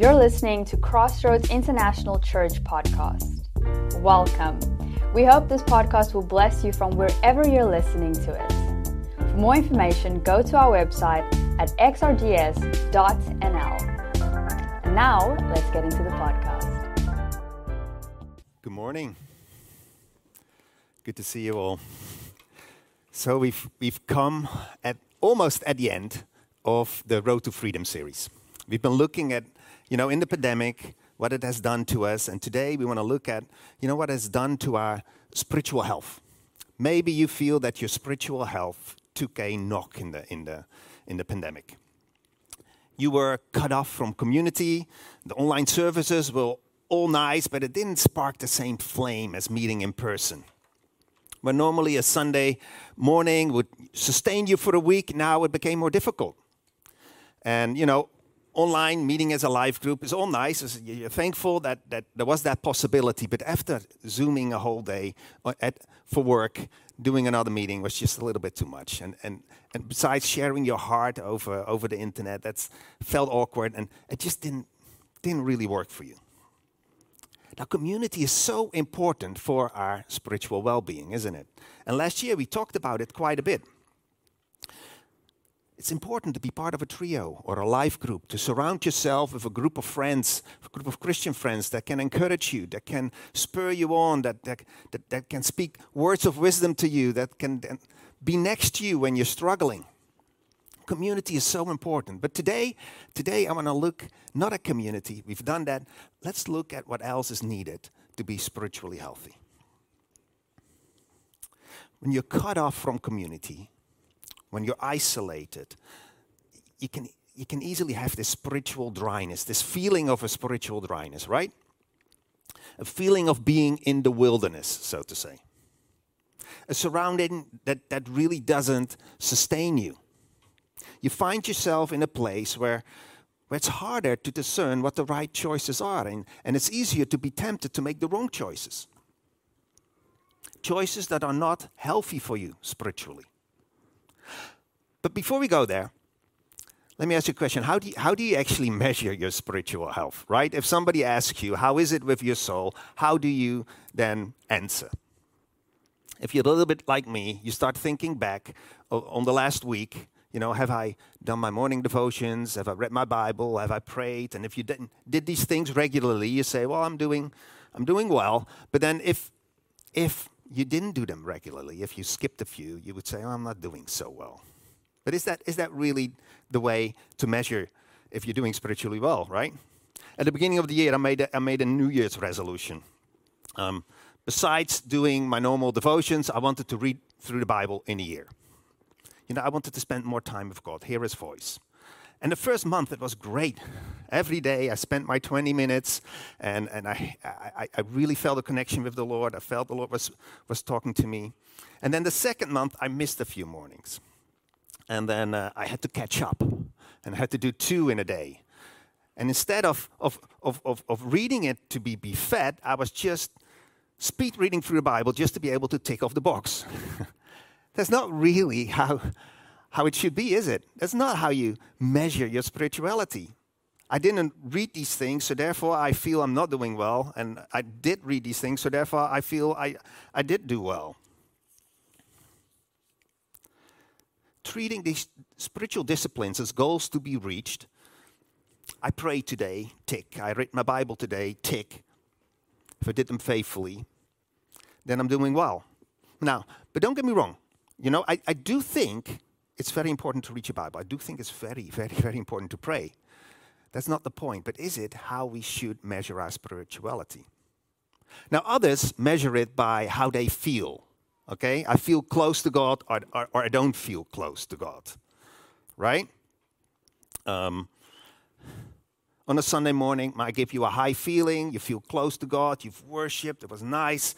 You're listening to Crossroads International Church podcast. Welcome. We hope this podcast will bless you from wherever you're listening to it. For more information, go to our website at xrds.nl. And now, let's get into the podcast. Good morning. Good to see you all. So we've we've come at almost at the end of the Road to Freedom series. We've been looking at, you know, in the pandemic, what it has done to us, and today we want to look at, you know, what it has done to our spiritual health. Maybe you feel that your spiritual health took a knock in the in the in the pandemic. You were cut off from community. The online services were all nice, but it didn't spark the same flame as meeting in person where normally a Sunday morning would sustain you for a week, now it became more difficult. And, you know, online meeting as a live group is all nice. You're thankful that, that there was that possibility. But after Zooming a whole day uh, at, for work, doing another meeting was just a little bit too much. And, and, and besides sharing your heart over, over the internet, that's felt awkward and it just didn't, didn't really work for you. Now, community is so important for our spiritual well being, isn't it? And last year we talked about it quite a bit. It's important to be part of a trio or a life group, to surround yourself with a group of friends, a group of Christian friends that can encourage you, that can spur you on, that, that, that, that can speak words of wisdom to you, that can be next to you when you're struggling community is so important. But today, today I want to look not at community. We've done that. Let's look at what else is needed to be spiritually healthy. When you're cut off from community, when you're isolated, you can you can easily have this spiritual dryness, this feeling of a spiritual dryness, right? A feeling of being in the wilderness, so to say. A surrounding that, that really doesn't sustain you you find yourself in a place where, where it's harder to discern what the right choices are, and, and it's easier to be tempted to make the wrong choices. Choices that are not healthy for you spiritually. But before we go there, let me ask you a question. How do you, how do you actually measure your spiritual health, right? If somebody asks you, how is it with your soul, how do you then answer? If you're a little bit like me, you start thinking back on the last week you know, have I done my morning devotions? Have I read my Bible? Have I prayed? And if you didn't, did these things regularly, you say, well, I'm doing, I'm doing well. But then if, if you didn't do them regularly, if you skipped a few, you would say, oh, I'm not doing so well. But is that, is that really the way to measure if you're doing spiritually well, right? At the beginning of the year, I made a, I made a New Year's resolution. Um, besides doing my normal devotions, I wanted to read through the Bible in a year you know, I wanted to spend more time with God, hear His voice. And the first month, it was great. Every day, I spent my 20 minutes, and, and I, I, I really felt a connection with the Lord. I felt the Lord was, was talking to me. And then the second month, I missed a few mornings. And then uh, I had to catch up, and I had to do two in a day. And instead of, of, of, of, of reading it to be, be fed, I was just speed reading through the Bible just to be able to tick off the box. That's not really how, how it should be, is it? That's not how you measure your spirituality. I didn't read these things, so therefore I feel I'm not doing well. And I did read these things, so therefore I feel I, I did do well. Treating these spiritual disciplines as goals to be reached, I prayed today, tick. I read my Bible today, tick. If I did them faithfully, then I'm doing well. Now, but don't get me wrong, you know, I, I do think it's very important to read your Bible. I do think it's very, very, very important to pray. That's not the point, but is it how we should measure our spirituality? Now, others measure it by how they feel. Okay? I feel close to God or, or, or I don't feel close to God. Right? Um, on a Sunday morning might give you a high feeling, you feel close to God, you've worshiped, it was nice.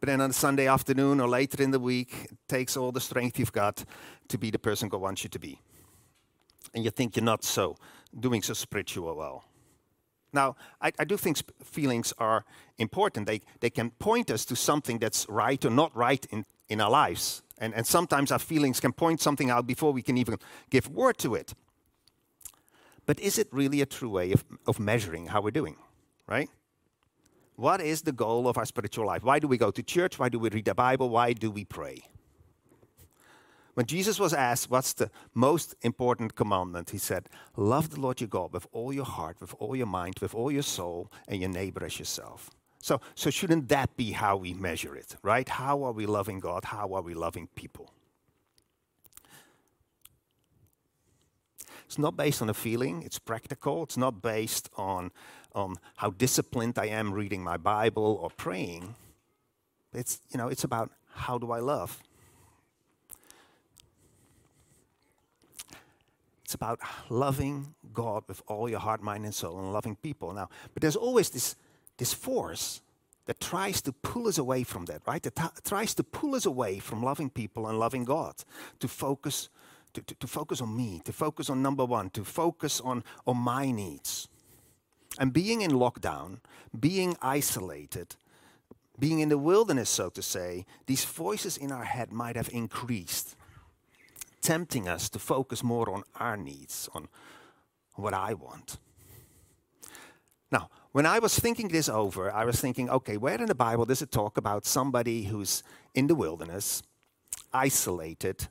But then on a Sunday afternoon or later in the week, it takes all the strength you've got to be the person God wants you to be. And you think you're not so, doing so spiritual well. Now, I, I do think feelings are important. They, they can point us to something that's right or not right in, in our lives. And, and sometimes our feelings can point something out before we can even give word to it. But is it really a true way of, of measuring how we're doing, right? What is the goal of our spiritual life? Why do we go to church? Why do we read the Bible? Why do we pray? When Jesus was asked, What's the most important commandment? He said, Love the Lord your God with all your heart, with all your mind, with all your soul, and your neighbor as yourself. So, so shouldn't that be how we measure it, right? How are we loving God? How are we loving people? It's not based on a feeling, it's practical. It's not based on, on how disciplined I am reading my Bible or praying. It's, you know, it's about how do I love? It's about loving God with all your heart, mind, and soul, and loving people. Now, but there's always this, this force that tries to pull us away from that, right? That tries to pull us away from loving people and loving God, to focus, to, to, to focus on me, to focus on number one, to focus on, on my needs. And being in lockdown, being isolated, being in the wilderness, so to say, these voices in our head might have increased tempting us to focus more on our needs, on what I want. Now, when I was thinking this over, I was thinking, okay, where in the Bible does it talk about somebody who's in the wilderness, isolated,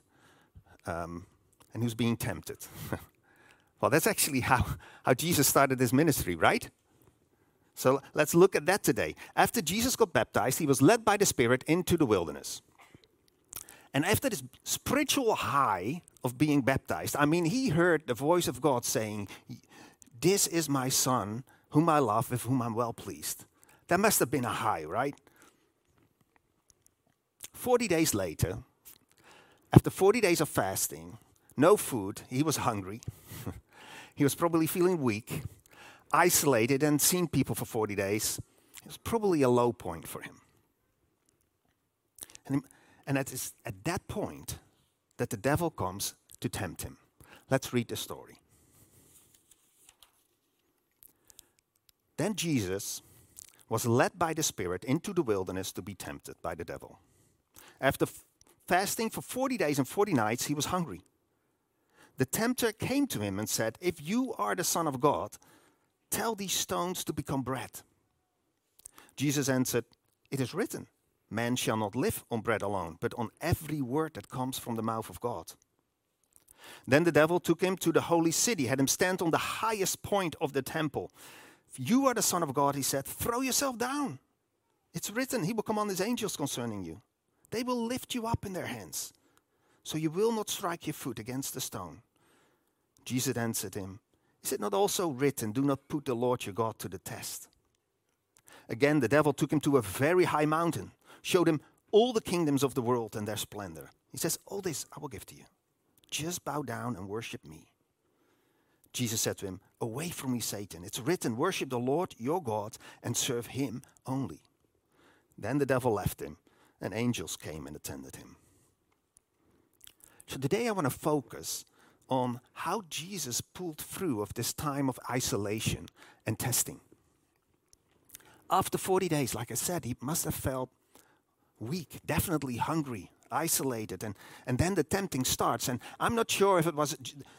um, and who's being tempted? well, that's actually how, how Jesus started his ministry, right? So let's look at that today. After Jesus got baptized, he was led by the Spirit into the wilderness. And after this spiritual high of being baptized, I mean, he heard the voice of God saying, This is my son, whom I love, with whom I'm well pleased. That must have been a high, right? 40 days later, after 40 days of fasting, no food, he was hungry. he was probably feeling weak, isolated, and seen people for 40 days. It was probably a low point for him. And and it is at that point that the devil comes to tempt him. Let's read the story. Then Jesus was led by the Spirit into the wilderness to be tempted by the devil. After fasting for 40 days and 40 nights, he was hungry. The tempter came to him and said, If you are the Son of God, tell these stones to become bread. Jesus answered, It is written, Man shall not live on bread alone, but on every word that comes from the mouth of God. Then the devil took him to the holy city, had him stand on the highest point of the temple. If you are the Son of God, he said, throw yourself down. It's written, He will command His angels concerning you. They will lift you up in their hands, so you will not strike your foot against a stone. Jesus answered him, Is it not also written, Do not put the Lord your God to the test? Again, the devil took him to a very high mountain showed him all the kingdoms of the world and their splendor. He says, All this I will give to you. Just bow down and worship me. Jesus said to him, Away from me, Satan. It's written, Worship the Lord your God and serve him only. Then the devil left him, and angels came and attended him. So today I want to focus on how Jesus pulled through of this time of isolation and testing. After 40 days, like I said, he must have felt weak, definitely hungry, isolated. And, and then the tempting starts. And I'm not sure if it was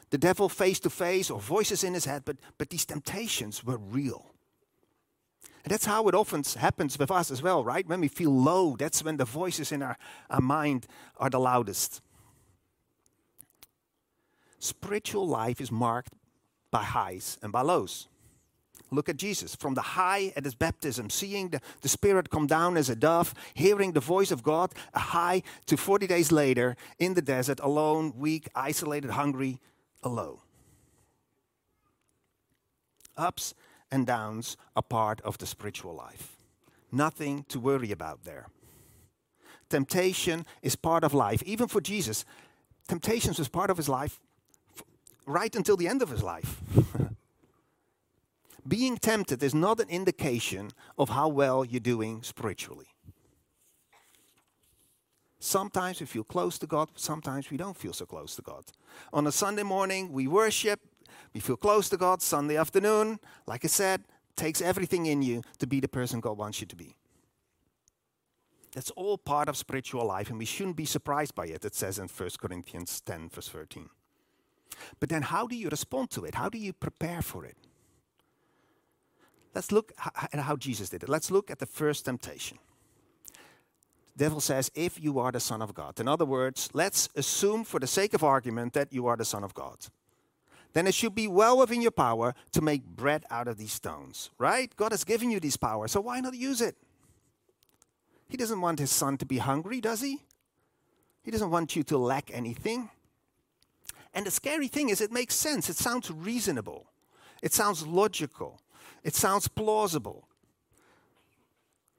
the devil face to face or voices in his head, but, but these temptations were real. And that's how it often happens with us as well, right? When we feel low, that's when the voices in our, our mind are the loudest. Spiritual life is marked by highs and by lows. Look at Jesus from the high at his baptism, seeing the, the Spirit come down as a dove, hearing the voice of God, a high to 40 days later in the desert, alone, weak, isolated, hungry, alone. Ups and downs are part of the spiritual life. Nothing to worry about there. Temptation is part of life. Even for Jesus, temptations was part of his life right until the end of his life. being tempted is not an indication of how well you're doing spiritually. Sometimes we feel close to God, sometimes we don't feel so close to God. On a Sunday morning, we worship, we feel close to God. Sunday afternoon, like I said, takes everything in you to be the person God wants you to be. That's all part of spiritual life, and we shouldn't be surprised by it, it says in 1 Corinthians 10, verse 13. But then, how do you respond to it? How do you prepare for it? Let's look at how Jesus did it. Let's look at the first temptation. The devil says, If you are the Son of God. In other words, let's assume for the sake of argument that you are the Son of God. Then it should be well within your power to make bread out of these stones, right? God has given you this power, so why not use it? He doesn't want his son to be hungry, does he? He doesn't want you to lack anything. And the scary thing is, it makes sense. It sounds reasonable. It sounds logical. It sounds plausible.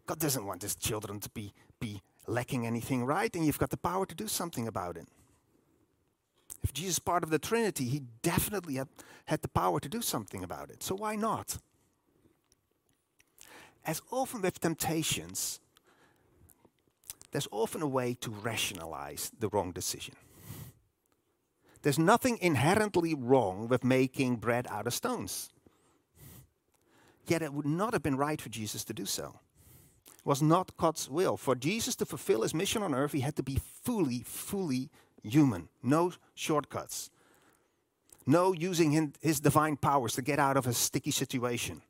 God doesn't want his children to be, be lacking anything, right? And you've got the power to do something about it. If Jesus is part of the Trinity, he definitely had, had the power to do something about it. So why not? As often with temptations, there's often a way to rationalize the wrong decision. There's nothing inherently wrong with making bread out of stones. Yet it would not have been right for Jesus to do so. It was not God's will. For Jesus to fulfill his mission on earth, he had to be fully, fully human. No shortcuts. No using his divine powers to get out of a sticky situation.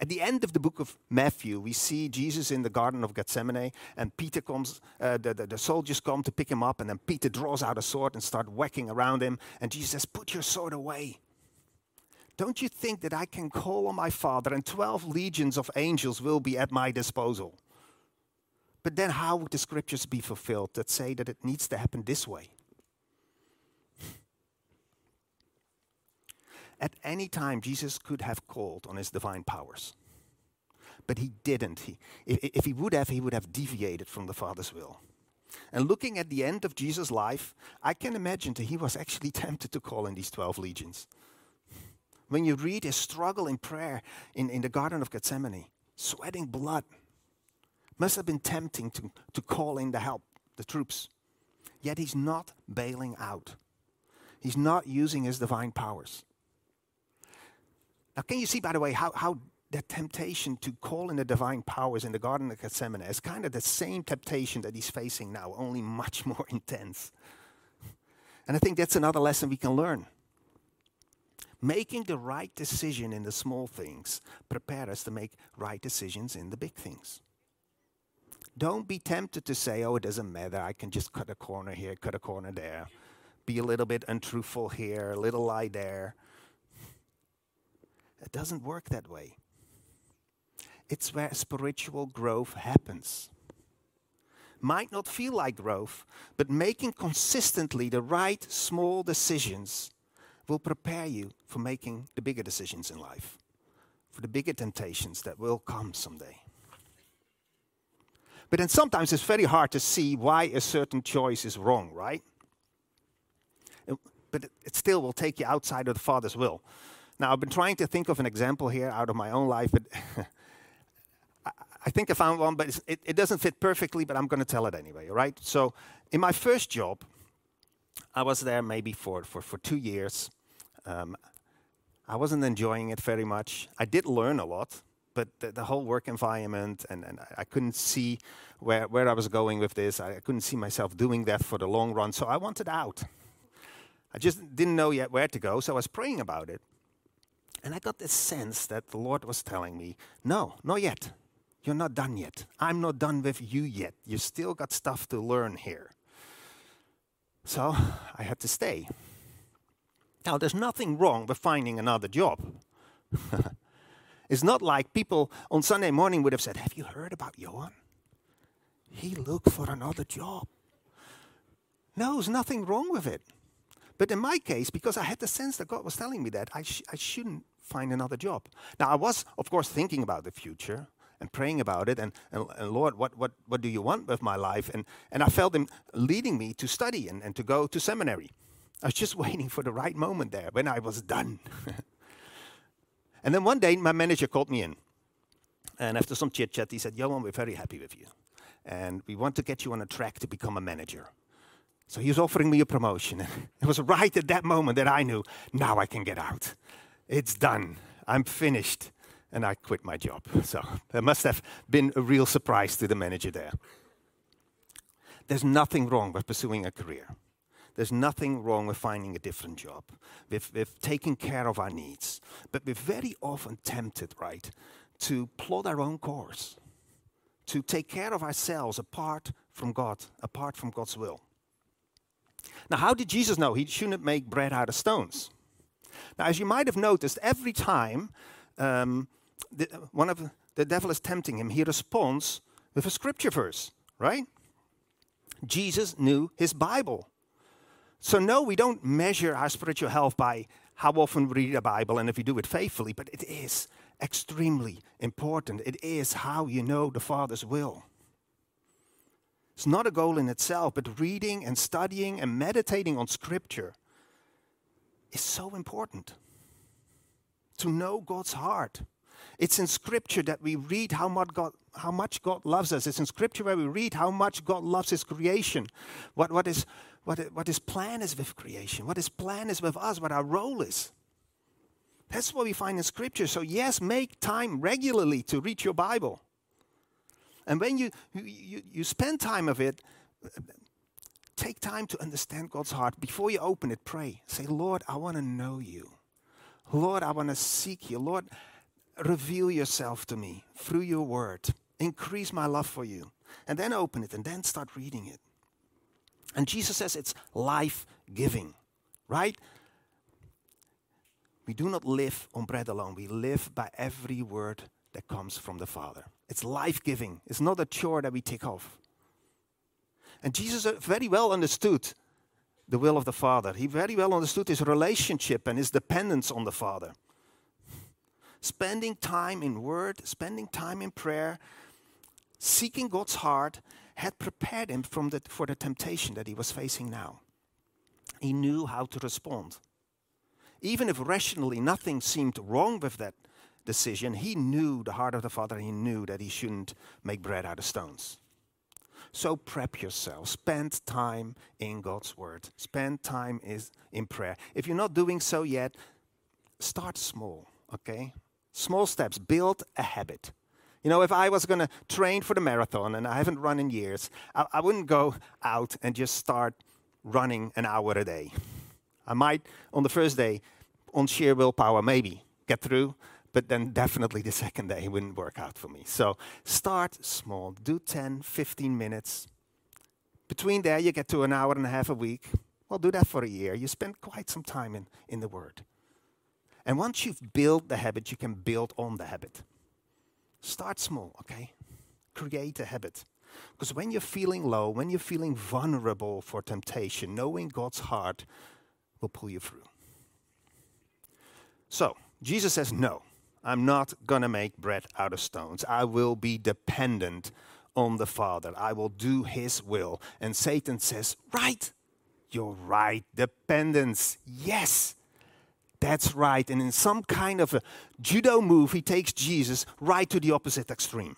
At the end of the book of Matthew, we see Jesus in the Garden of Gethsemane, and Peter comes, uh, the, the, the, soldiers come to pick him up, and then Peter draws out a sword and starts whacking around him, and Jesus says, Put your sword away. Don't you think that I can call on my Father, and 12 legions of angels will be at my disposal? But then, how would the scriptures be fulfilled that say that it needs to happen this way? At any time, Jesus could have called on his divine powers. But he didn't. He, if he would have, he would have deviated from the Father's will. And looking at the end of Jesus' life, I can imagine that he was actually tempted to call in these 12 legions. When you read his struggle in prayer in, in the Garden of Gethsemane, sweating blood, must have been tempting to, to call in the help, the troops. Yet he's not bailing out. He's not using his divine powers. Now, can you see, by the way, how, how that temptation to call in the divine powers in the Garden of Gethsemane is kind of the same temptation that he's facing now, only much more intense. And I think that's another lesson we can learn. Making the right decision in the small things prepare us to make right decisions in the big things. Don't be tempted to say, oh, it doesn't matter, I can just cut a corner here, cut a corner there, be a little bit untruthful here, a little lie there. It doesn't work that way. It's where spiritual growth happens. Might not feel like growth, but making consistently the right small decisions will prepare you for making the bigger decisions in life, for the bigger temptations that will come someday. But then sometimes it's very hard to see why a certain choice is wrong, right? But it still will take you outside of the Father's will. Now, I've been trying to think of an example here out of my own life, but I think I found one, but it, it, doesn't fit perfectly, but I'm going to tell it anyway, all right? So, in my first job, I was there maybe for, for, for two years. Um, I wasn't enjoying it very much. I did learn a lot, but the, the whole work environment, and, and I couldn't see where, where I was going with this. I couldn't see myself doing that for the long run, so I wanted out. I just didn't know yet where to go, so I was praying about it. And I got this sense that the Lord was telling me, no, not yet. You're not done yet. I'm not done with you yet. You still got stuff to learn here. So I had to stay. Now, there's nothing wrong with finding another job. it's not like people on Sunday morning would have said, Have you heard about Johan? He looked for another job. No, there's nothing wrong with it. But in my case, because I had the sense that God was telling me that, I, sh- I shouldn't find another job. Now, I was, of course, thinking about the future and praying about it and, and, and, Lord, what, what, what do you want with my life? And, and I felt Him leading me to study and, and to go to seminary. I was just waiting for the right moment there when I was done. and then one day, my manager called me in. And after some chit chat, he said, Johan, we're very happy with you. And we want to get you on a track to become a manager. So he was offering me a promotion. And it was right at that moment that I knew, now I can get out. It's done. I'm finished. And I quit my job. So that must have been a real surprise to the manager there. There's nothing wrong with pursuing a career. There's nothing wrong with finding a different job, with, with taking care of our needs. But we're very often tempted, right, to plot our own course, to take care of ourselves apart from God, apart from God's will. Now, how did Jesus know he shouldn't make bread out of stones? Now, as you might have noticed, every time um, the, one of the devil is tempting him, he responds with a scripture verse, right? Jesus knew his Bible. So, no, we don't measure our spiritual health by how often we read the Bible and if we do it faithfully, but it is extremely important. It is how you know the Father's will. It's not a goal in itself, but reading and studying and meditating on Scripture is so important to know God's heart. It's in Scripture that we read how much God, how much God loves us. It's in Scripture where we read how much God loves His creation, what, what, is, what, what His plan is with creation, what His plan is with us, what our role is. That's what we find in Scripture. So, yes, make time regularly to read your Bible. And when you, you, you spend time of it, take time to understand God's heart. Before you open it, pray. Say, Lord, I want to know you. Lord, I want to seek you. Lord, reveal yourself to me through your word. Increase my love for you. And then open it and then start reading it. And Jesus says it's life giving, right? We do not live on bread alone, we live by every word that comes from the Father. It's life giving, it's not a chore that we tick off. And Jesus uh, very well understood the will of the Father. He very well understood his relationship and his dependence on the Father. Spending time in word, spending time in prayer, seeking God's heart had prepared him the, for the temptation that he was facing now. He knew how to respond. Even if rationally nothing seemed wrong with that decision, he knew the heart of the Father. He knew that he shouldn't make bread out of stones. So prep yourself. Spend time in God's Word. Spend time is in prayer. If you're not doing so yet, start small, okay? Small steps. Build a habit. You know, if I was going to train for the marathon and I haven't run in years, I, I wouldn't go out and just start running an hour a day. I might, on the first day, on sheer willpower, maybe get through, but then definitely the second day wouldn't work out for me. So start small, do 10, 15 minutes. Between there, you get to an hour and a half a week. Well, do that for a year. You spend quite some time in, in the Word. And once you've built the habit, you can build on the habit. Start small, okay? Create a habit. Because when you're feeling low, when you're feeling vulnerable for temptation, knowing God's heart will pull you through. So, Jesus says no. I'm not going to make bread out of stones. I will be dependent on the Father. I will do His will. And Satan says, Right, you're right. Dependence. Yes, that's right. And in some kind of a judo move, he takes Jesus right to the opposite extreme.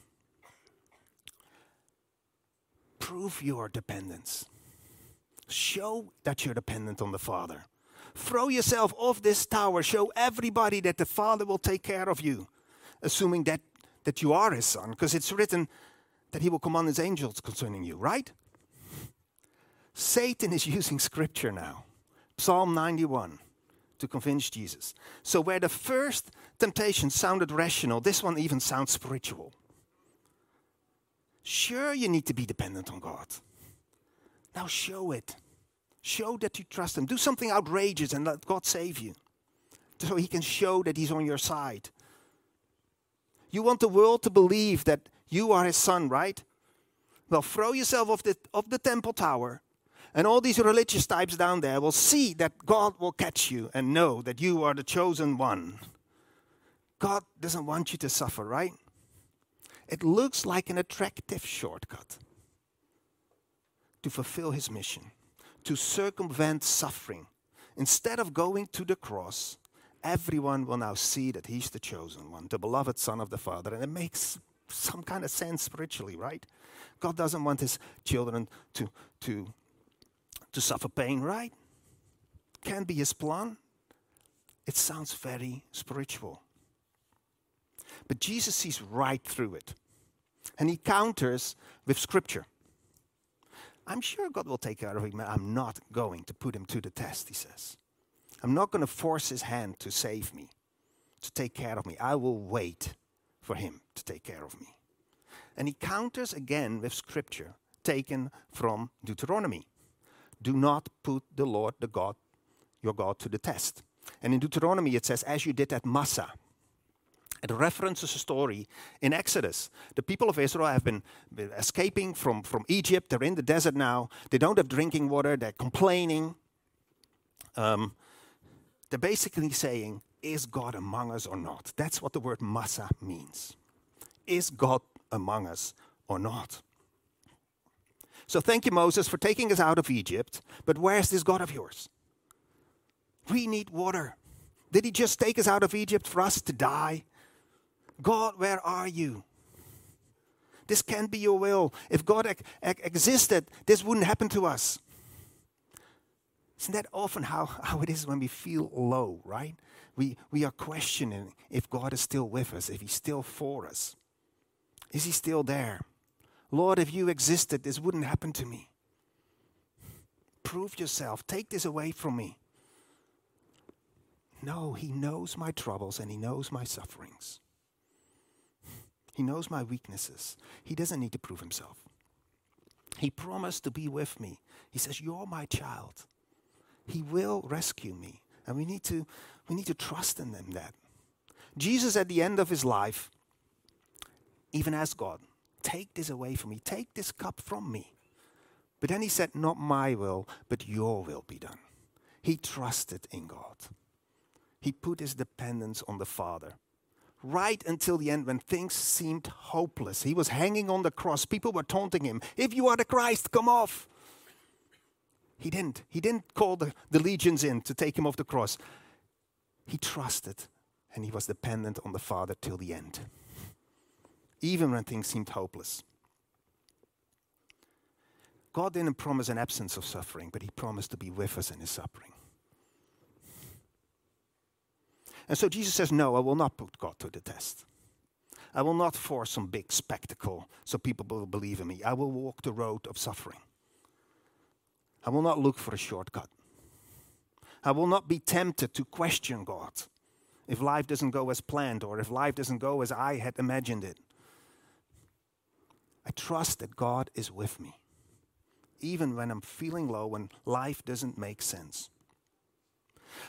Prove your dependence. Show that you're dependent on the Father. Throw yourself off this tower. Show everybody that the Father will take care of you, assuming that, that you are his son, because it's written that he will command his angels concerning you, right? Satan is using scripture now. Psalm 91 to convince Jesus. So, where the first temptation sounded rational, this one even sounds spiritual. Sure, you need to be dependent on God. Now, show it. Show that you trust Him. Do something outrageous and let God save you. So He can show that He's on your side. You want the world to believe that you are His son, right? Well, throw yourself off the, off the temple tower, and all these religious types down there will see that God will catch you and know that you are the chosen one. God doesn't want you to suffer, right? It looks like an attractive shortcut to fulfill His mission to circumvent suffering. Instead of going to the cross, everyone will now see that he's the chosen one, the beloved Son of the Father. And it makes some kind of sense spiritually, right? God doesn't want his children to, to, to suffer pain, right? Can be his plan. It sounds very spiritual. But Jesus sees right through it. And he counters with scripture. I'm sure God will take care of him. I'm not going to put him to the test, he says. I'm not going to force his hand to save me, to take care of me. I will wait for him to take care of me. And he counters again with scripture taken from Deuteronomy. Do not put the Lord, the God, your God, to the test. And in Deuteronomy it says, as you did at Massah. It references a story in Exodus. The people of Israel have been, escaping from, from Egypt. They're in the desert now. They don't have drinking water. They're complaining. Um, they're basically saying, Is God among us or not? That's what the word Massah means. Is God among us or not? So thank you, Moses, for taking us out of Egypt. But where's this God of yours? We need water. Did he just take us out of Egypt for us to die? God, where are you? This can't be your will. If God ec- ec- existed, this wouldn't happen to us. Isn't that often how, how it is when we feel low, right? We, we are questioning if God is still with us, if He's still for us. Is He still there? Lord, if you existed, this wouldn't happen to me. Prove yourself. Take this away from me. No, He knows my troubles and He knows my sufferings. He knows my weaknesses. He doesn't need to prove himself. He promised to be with me. He says, You're my child. He will rescue me. And we need to, we need to trust in him that. Jesus, at the end of his life, even asked God, Take this away from me. Take this cup from me. But then he said, Not my will, but your will be done. He trusted in God. He put his dependence on the Father right until the end when things seemed hopeless. He was hanging on the cross. People were taunting him, If you are the Christ, come off. He didn't. He didn't call the, the legions in to take him off the cross. He trusted and he was dependent on the Father till the end, even when things seemed hopeless. God didn't promise an absence of suffering, but he promised to be with us in his suffering. And so Jesus says, No, I will not put God to the test. I will not force some big spectacle so people will believe in me. I will walk the road of suffering. I will not look for a shortcut. I will not be tempted to question God if life doesn't go as planned or if life doesn't go as I had imagined it. I trust that God is with me, even when I'm feeling low and life doesn't make sense.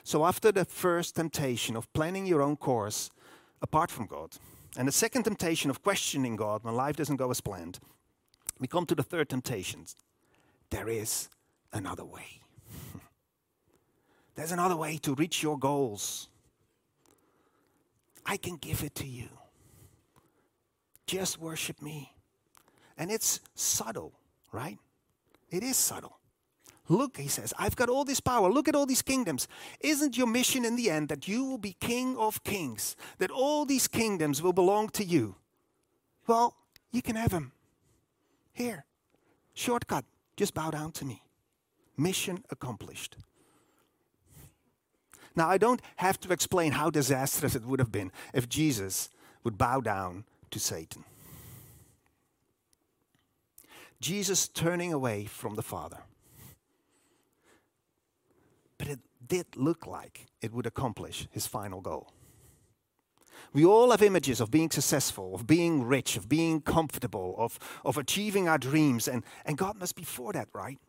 So, after the first temptation of planning your own course apart from God, and the second temptation of questioning God when life doesn't go as planned, we come to the third temptation. There is another way. There's another way to reach your goals. I can give it to you. Just worship me. And it's subtle, right? It is subtle. Look, he says, I've got all this power. Look at all these kingdoms. Isn't your mission in the end that you will be king of kings? That all these kingdoms will belong to you? Well, you can have them. Here, shortcut, just bow down to me. Mission accomplished. Now, I don't have to explain how disastrous it would have been if Jesus would bow down to Satan. Jesus turning away from the Father but it did look like it would accomplish his final goal. We all have images of being successful, of being rich, of being comfortable, of, of achieving our dreams, and, and God must be for that, right?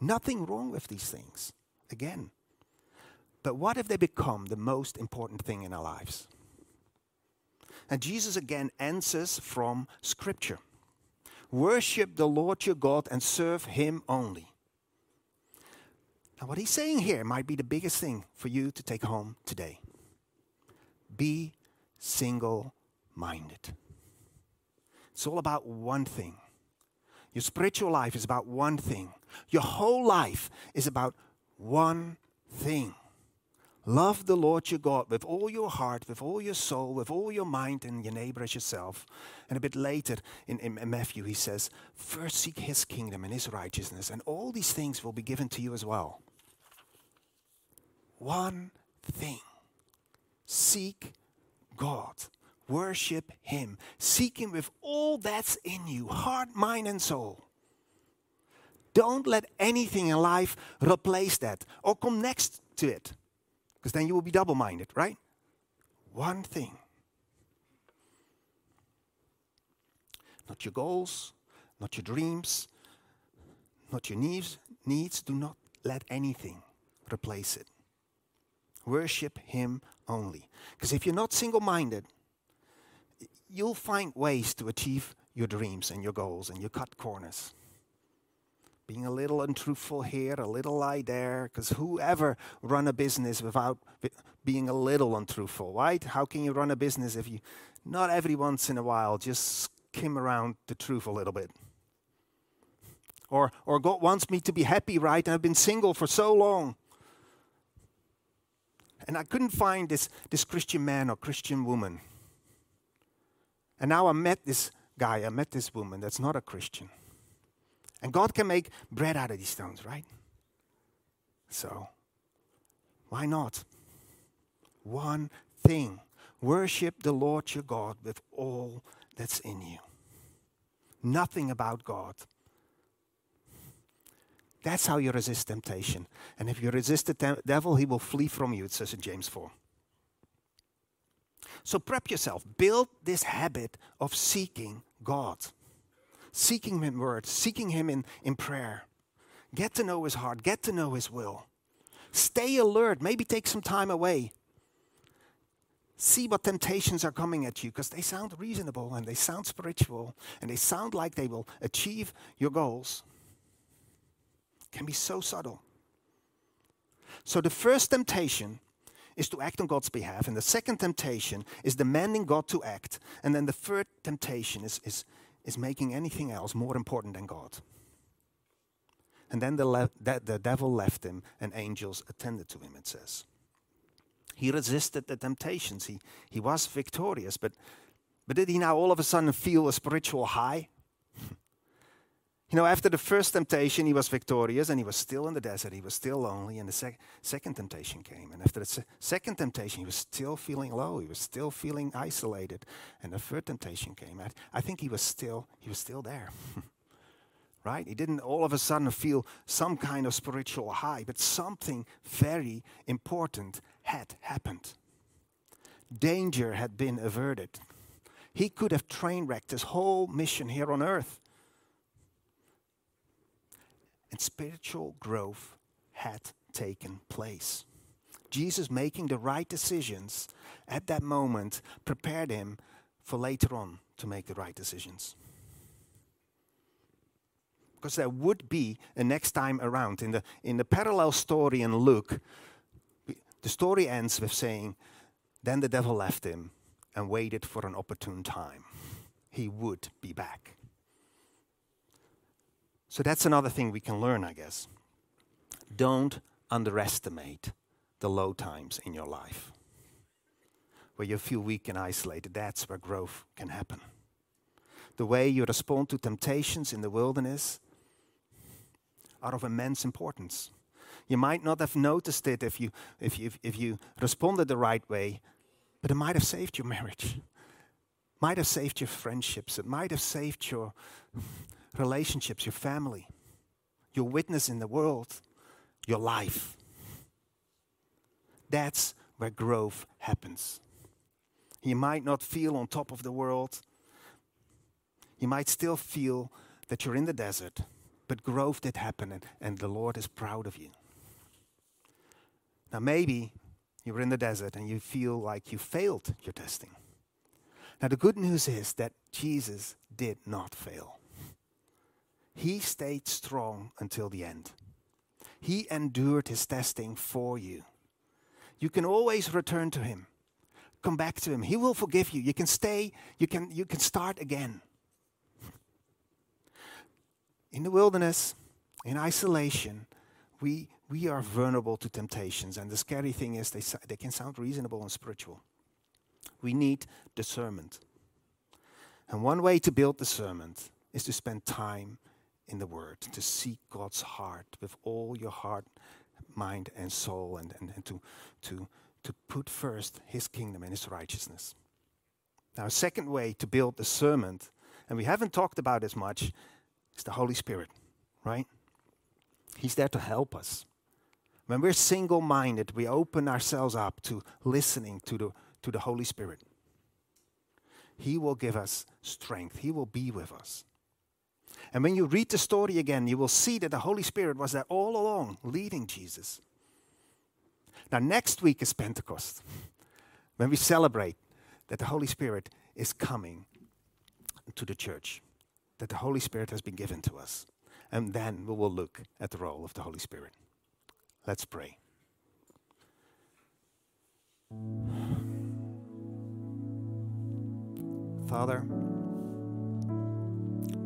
Nothing wrong with these things, again. But what if they become the most important thing in our lives? And Jesus again answers from Scripture Worship the Lord your God and serve him only. Now, what he's saying here might be the biggest thing for you to take home today. Be single minded. It's all about one thing. Your spiritual life is about one thing. Your whole life is about one thing. Love the Lord your God with all your heart, with all your soul, with all your mind, and your neighbor as yourself. And a bit later in, in, Matthew, he says, First seek his kingdom and his righteousness, and all these things will be given to you as well. One thing. Seek God, worship Him, seek Him with all that's in you heart, mind, and soul. Don't let anything in life replace that or come next to it, because then you will be double minded, right? One thing. Not your goals, not your dreams, not your needs. Needs do not let anything replace it. Worship Him only. Because if you're not single minded, you'll find ways to achieve your dreams and your goals and you cut corners. Being a little untruthful here, a little lie there, because whoever run a business without being a little untruthful, right? How can you run a business if you not every once in a while just skim around the truth a little bit? Or, or God wants me to be happy, right? I've been single for so long. And I couldn't find this, this Christian man or Christian woman. And now I met this guy, I met this woman that's not a Christian. And God can make bread out of these stones, right? So, why not? One thing worship the Lord your God with all that's in you. Nothing about God that's how you resist temptation. And if you resist the devil, he will flee from you, it says in James 4. So prep yourself. Build this habit of seeking God, seeking Him in word, seeking Him in, in prayer. Get to know His heart, get to know His will. Stay alert. Maybe take some time away. See what temptations are coming at you because they sound reasonable and they sound spiritual and they sound like they will achieve your goals can be so subtle. So the first temptation is to act on God's behalf, and the second temptation is demanding God to act, and then the third temptation is, is, is making anything else more important than God. And then the, le- the, the devil left him, and angels attended to him, it says. He resisted the temptations. He, he was victorious, but, but did he now all of a sudden feel a spiritual high? You know, after the first temptation, he was victorious and he was still in the desert. He was still lonely. And the sec- second temptation came. And after the se- second temptation, he was still feeling low. He was still feeling isolated. And the third temptation came. I, I think he was still, he was still there. right? He didn't all of a sudden feel some kind of spiritual high, but something very important had happened. Danger had been averted. He could have train wrecked his whole mission here on earth and spiritual growth had taken place. Jesus making the right decisions at that moment prepared him for later on to make the right decisions. Because there would be a next time around. In the, in the parallel story in Luke, the story ends with saying, Then the devil left him and waited for an opportune time. He would be back. So that's another thing we can learn, I guess. Don't underestimate the low times in your life. Where you feel weak and isolated, that's where growth can happen. The way you respond to temptations in the wilderness are of immense importance. You might not have noticed it if you, if you, if you responded the right way, but it might have saved your marriage, might have saved your friendships, it might have saved your relationships, your family, your witness in the world, your life. That's where growth happens. You might not feel on top of the world. You might still feel that you're in the desert, but growth did happen and, and the Lord is proud of you. Now, maybe you're in the desert and you feel like you failed your testing. Now, the good news is that Jesus did not fail. He stayed strong until the end. He endured his testing for you. You can always return to him. Come back to him. He will forgive you. You can stay, you can, you can start again. In the wilderness, in isolation, we, we are vulnerable to temptations. And the scary thing is, they, they can sound reasonable and spiritual. We need discernment. And one way to build discernment is to spend time in the Word, to seek God's heart with all your heart, mind, and soul, and, and, and to, to, to put first His kingdom and His righteousness. Now, a second way to build discernment, and we haven't talked about as much, is the Holy Spirit, right? He's there to help us. When we're single minded, we open ourselves up to listening to the, to the Holy Spirit. He will give us strength, He will be with us. And when you read the story again, you will see that the Holy Spirit was there all along, leading Jesus. Now, next week is Pentecost, when we celebrate that the Holy Spirit is coming to the church, that the Holy Spirit has been given to us. And then we will look at the role of the Holy Spirit. Let's pray. Father,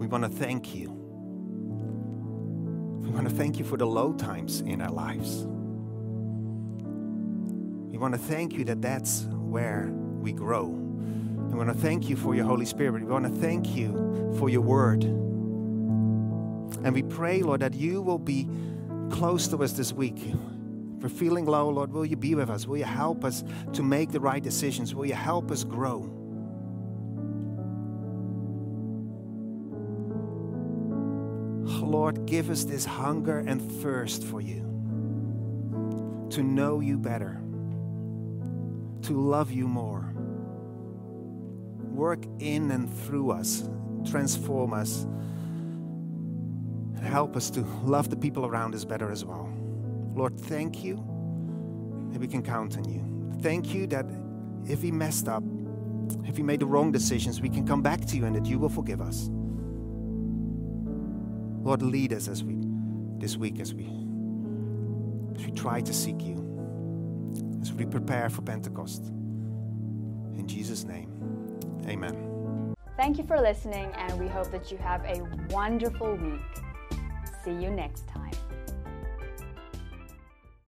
we want to thank you. We want to thank you for the low times in our lives. We want to thank you that that's where we grow. We want to thank you for your Holy Spirit. We want to thank you for your word. And we pray, Lord, that you will be close to us this week. If we're feeling low, Lord, will you be with us? Will you help us to make the right decisions? Will you help us grow? Lord, give us this hunger and thirst for you, to know you better, to love you more. Work in and through us, transform us, and help us to love the people around us better as well. Lord, thank you that we can count on you. Thank you that if we messed up, if we made the wrong decisions, we can come back to you and that you will forgive us. Lord, lead us as we this week as we as we try to seek you, as we prepare for Pentecost. In Jesus' name, Amen. Thank you for listening, and we hope that you have a wonderful week. See you next time.